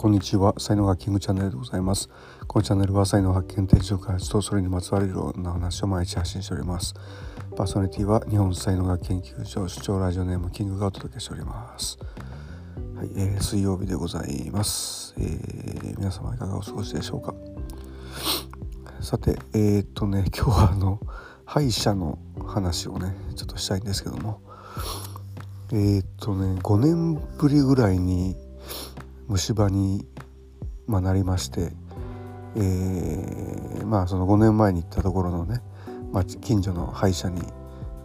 こんにちは。才能学キングチャンネルでございます。このチャンネルは才能発見転職開発とそれにまつわるいろんな話を毎日発信しております。パーソナリティは日本才能学研究所主張ラジオネームキングがお届けしております。はい、えー、水曜日でございます、えー、皆様いかがお過ごしでしょうか。さてえー、っとね今日はあの歯医者の話をねちょっとしたいんですけども。えー、っとね5年ぶりぐらいに虫歯に、まあ、なりまして、えー、まあその5年前に行ったところのね、まあ、近所の歯医者に、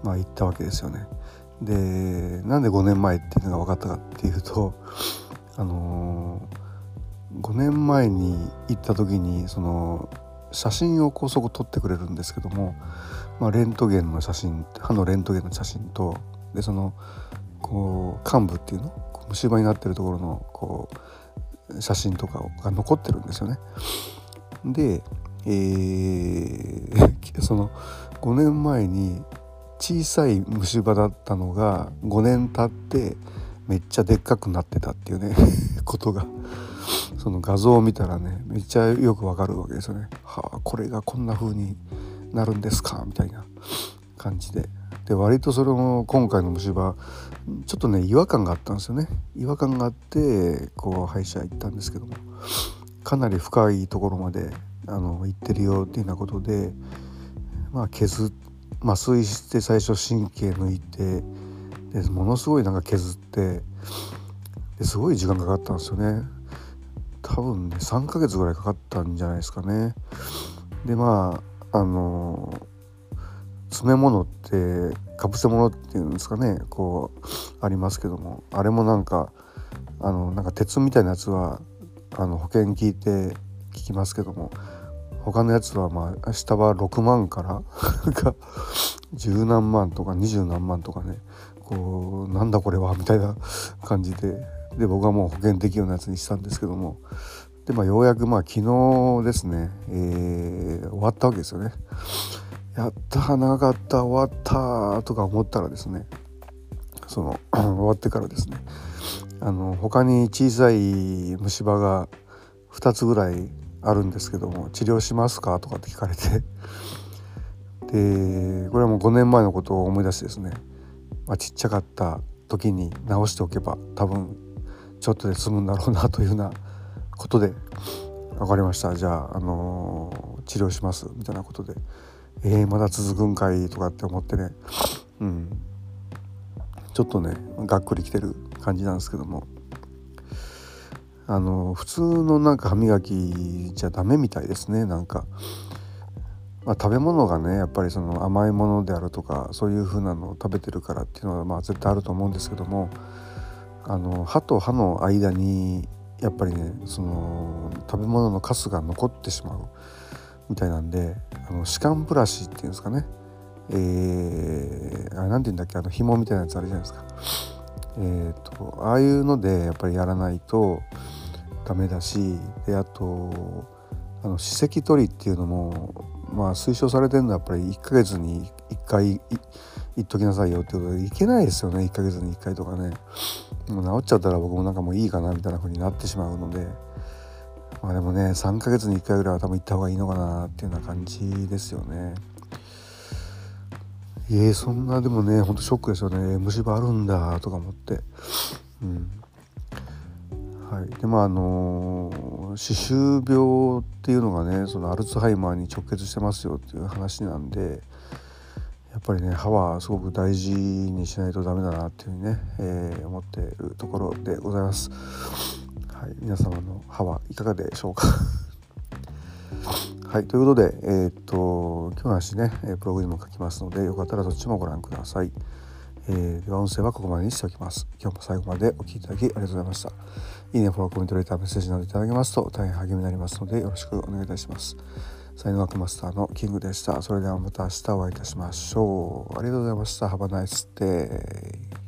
まあ、行ったわけですよね。でなんで5年前っていうのが分かったかっていうとあのー、5年前に行った時にその写真をこうそこ撮ってくれるんですけども、まあ、レントゲンの写真歯のレントゲンの写真とでそのこう幹部っていうの虫歯になってるところのこう写真とかが残ってるんですよね。で、えー、その5年前に小さい虫歯だったのが5年経ってめっちゃでっかくなってたっていうね ことがその画像を見たらねめっちゃよくわかるわけですよね。はあこれがこんな風になるんですか？みたいな感じで。で割とそれも今回の虫歯ちょっとね違和感があったんですよね。違和感があってこう歯医者行ったんですけども。かなり深いところまであの行ってるよっていうようなことでまあ削麻酔して最初神経抜いてでものすごいなんか削ってですごい時間かかったんですよね。多分ね3ヶ月ぐらいかかったんじゃないですかね。でまああの詰め物ってかぶせ物っていうんですかねこうありますけどもあれもなんかあのなんか鉄みたいなやつはあの保険聞いて聞きますけども他のやつはまあ下は6万から十何万とか二十何万とかねこうなんだこれはみたいな感じでで僕はもう保険適用のやつにしたんですけどもでまあようやくまあ昨日ですね、え、終わったわけですよね。やった長かった終わったとか思ったらですねその 終わってからですねあの他に小さい虫歯が2つぐらいあるんですけども治療しますかとかって聞かれて でこれはもう5年前のことを思い出してですね、まあ、ちっちゃかった時に直しておけば多分ちょっとで済むんだろうなというようなことで分かりました。じゃあ、あのー、治療しますみたいなことでえー、まだ続くんかいとかって思ってね。うん。ちょっとねがっくりきてる感じなんですけども。あの普通のなんか歯磨きじゃダメみたいですねなんか、まあ、食べ物がねやっぱりその甘いものであるとかそういう風なのを食べてるからっていうのはまあ絶対あると思うんですけども。あの歯と歯の間にやっぱりねその食べ物のカスが残ってしまう。みたいなんであの歯間ブラシっていうんですかね。えー、あれなて言うんだっけあの紐みたいなやつあるじゃないですか。えーと、ああいうのでやっぱりやらないとダメだしであとあの歯石取りっていうのもまあ推奨されてるのはやっぱり1ヶ月に1回行っときなさいよってことでいけないですよね。1ヶ月に1回とかね。もう治っちゃったら僕もなんかもういいかなみたいな風になってしまうので。まあでもね3ヶ月に1回ぐらいは多分行った方がいいのかなっていうような感じですよね。えー、そんなでもねほんとショックですよね。虫歯あるんだとか思って。うん。はい。でまああの歯周病っていうのがねそのアルツハイマーに直結してますよっていう話なんでやっぱりね歯はすごく大事にしないとダメだなっていうふうにね、えー、思っているところでございます。い、皆様の歯はいかがでしょうか？はいということでえー、っと今日の話ねブログにも書きますのでよかったらそっちもご覧ください、えー、では音声はここまでにしておきます。今日も最後までお聴きいただきありがとうございました。いいねフォローコメントレターメッセージなどいただけますと大変励みになりますのでよろしくお願いいたします。才能学マスターのキングでした。それではまた明日お会いいたしましょう。ありがとうございました。Have a nice day